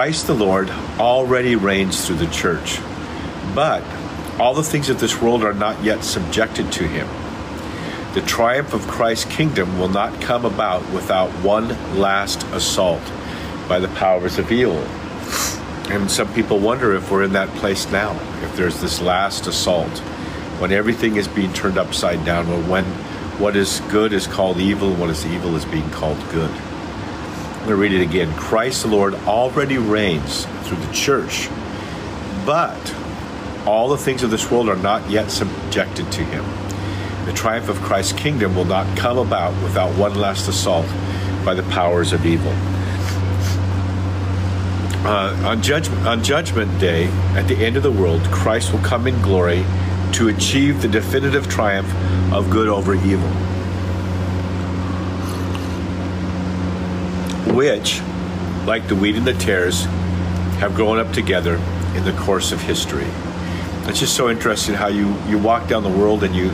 Christ the Lord already reigns through the church, but all the things of this world are not yet subjected to him. The triumph of Christ's kingdom will not come about without one last assault by the powers of evil. And some people wonder if we're in that place now, if there's this last assault, when everything is being turned upside down, when what is good is called evil, and what is evil is being called good. I'm going to read it again. Christ the Lord already reigns through the church, but all the things of this world are not yet subjected to him. The triumph of Christ's kingdom will not come about without one last assault by the powers of evil uh, on, judgment, on Judgment Day, at the end of the world, Christ will come in glory to achieve the definitive triumph of good over evil. Which, like the wheat and the tares, have grown up together in the course of history. It's just so interesting how you, you walk down the world and you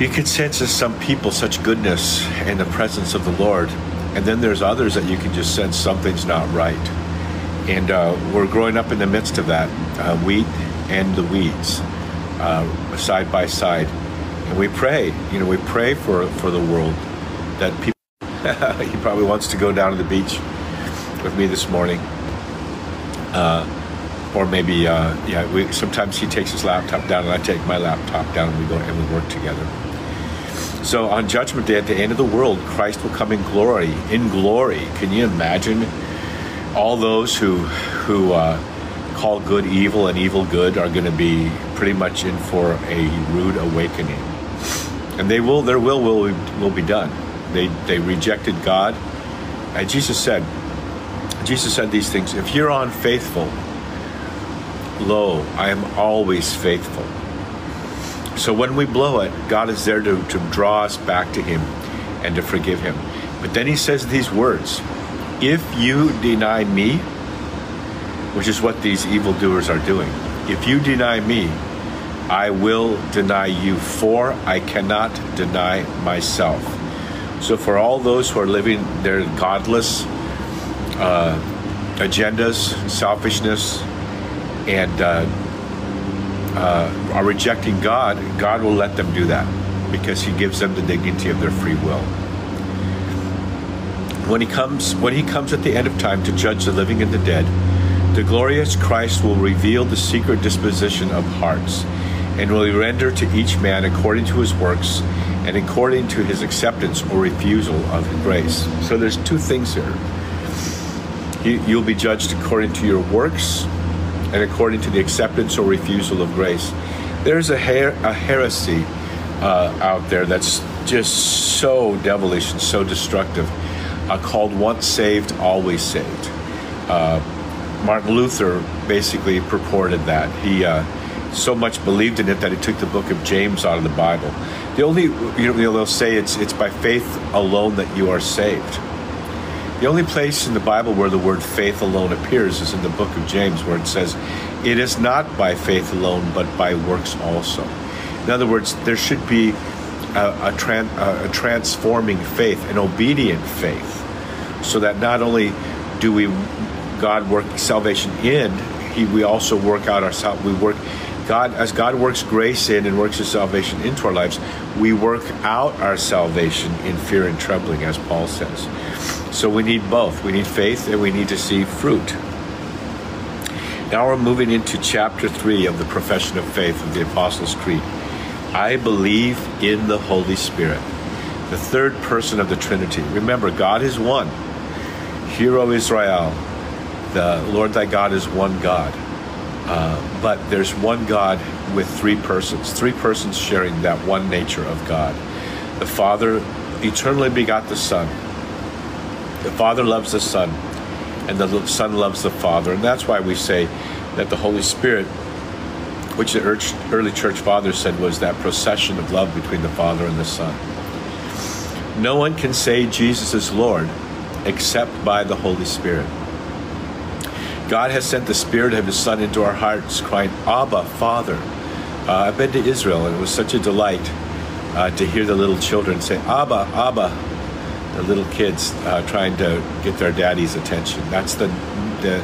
you can sense in some people such goodness and the presence of the Lord. And then there's others that you can just sense something's not right and uh, we're growing up in the midst of that uh, wheat and the weeds uh, side by side and we pray you know we pray for for the world that people he probably wants to go down to the beach with me this morning. Uh, or maybe uh, yeah we, sometimes he takes his laptop down and i take my laptop down and we go and we work together. So on judgment day at the end of the world christ will come in glory in glory. Can you imagine all those who who uh, call good evil and evil good are going to be pretty much in for a rude awakening, and they will their will will will be done. They they rejected God, and Jesus said, Jesus said these things. If you're unfaithful, lo, I am always faithful. So when we blow it, God is there to, to draw us back to Him and to forgive Him. But then He says these words if you deny me, which is what these evildoers are doing, if you deny me, I will deny you, for I cannot deny myself. So, for all those who are living their godless uh, agendas, selfishness, and uh, uh, are rejecting God, God will let them do that because He gives them the dignity of their free will. When he comes when he comes at the end of time to judge the living and the dead the glorious christ will reveal the secret disposition of hearts and will render to each man according to his works and according to his acceptance or refusal of grace so there's two things here you, will be judged according to your works and according to the acceptance or refusal of grace there's a, her- a heresy uh, out there that's just so devilish and so destructive uh, called Once Saved, Always Saved. Uh, Martin Luther basically purported that. He uh, so much believed in it that he took the book of James out of the Bible. The only, you know, they'll say it's, it's by faith alone that you are saved. The only place in the Bible where the word faith alone appears is in the book of James, where it says, It is not by faith alone, but by works also. In other words, there should be a, a, tran- a transforming faith, an obedient faith, so that not only do we God work salvation in, He we also work out our we work God as God works grace in and works His salvation into our lives, we work out our salvation in fear and trembling, as Paul says. So we need both. We need faith and we need to see fruit. Now we're moving into chapter three of the profession of faith of the Apostles' Creed. I believe in the Holy Spirit, the third person of the Trinity. Remember, God is one. Hear, O Israel, the Lord thy God is one God. Uh, but there's one God with three persons, three persons sharing that one nature of God. The Father eternally begot the Son. The Father loves the Son, and the Son loves the Father. And that's why we say that the Holy Spirit which the early church fathers said was that procession of love between the Father and the Son. No one can say Jesus is Lord except by the Holy Spirit. God has sent the Spirit of His Son into our hearts, crying, Abba, Father. Uh, I've been to Israel, and it was such a delight uh, to hear the little children say, Abba, Abba, the little kids uh, trying to get their daddy's attention. That's the the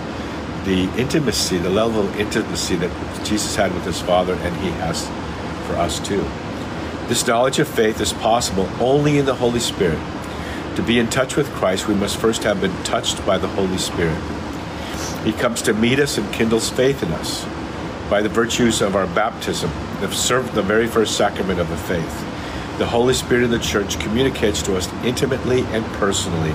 the intimacy, the level of intimacy that Jesus had with his Father, and he has for us too. This knowledge of faith is possible only in the Holy Spirit. To be in touch with Christ, we must first have been touched by the Holy Spirit. He comes to meet us and kindles faith in us by the virtues of our baptism, the, very first sacrament of the faith. The Holy Spirit in the church communicates to us intimately and personally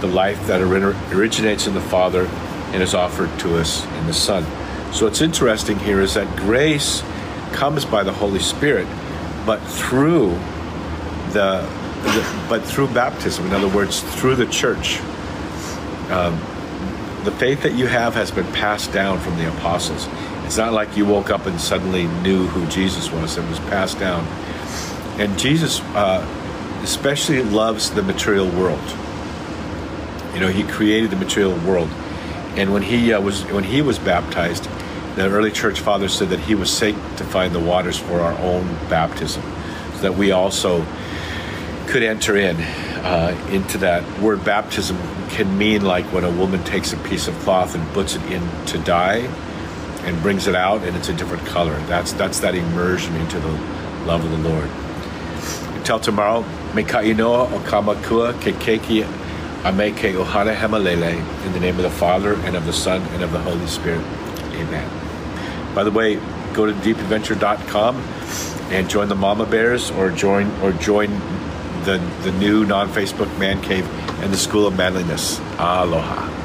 the life that originates in the Father and is offered to us in the Son. So what's interesting here is that grace comes by the Holy Spirit, but through the, the but through baptism. In other words, through the church. Um, the faith that you have has been passed down from the apostles. It's not like you woke up and suddenly knew who Jesus was. It was passed down. And Jesus uh, especially loves the material world. You know, he created the material world. And when he uh, was when he was baptized, the early church fathers said that he was sanctifying the waters for our own baptism, so that we also could enter in uh, into that word baptism can mean like when a woman takes a piece of cloth and puts it in to dye and brings it out and it's a different color that's that's that immersion into the love of the lord until tomorrow mekainoa okamakua kekeki Ameke Ohana Hemalele, in the name of the Father, and of the Son, and of the Holy Spirit. Amen. By the way, go to deepadventure.com and join the Mama Bears or join or join the, the new non-Facebook man cave and the School of Manliness. Aloha.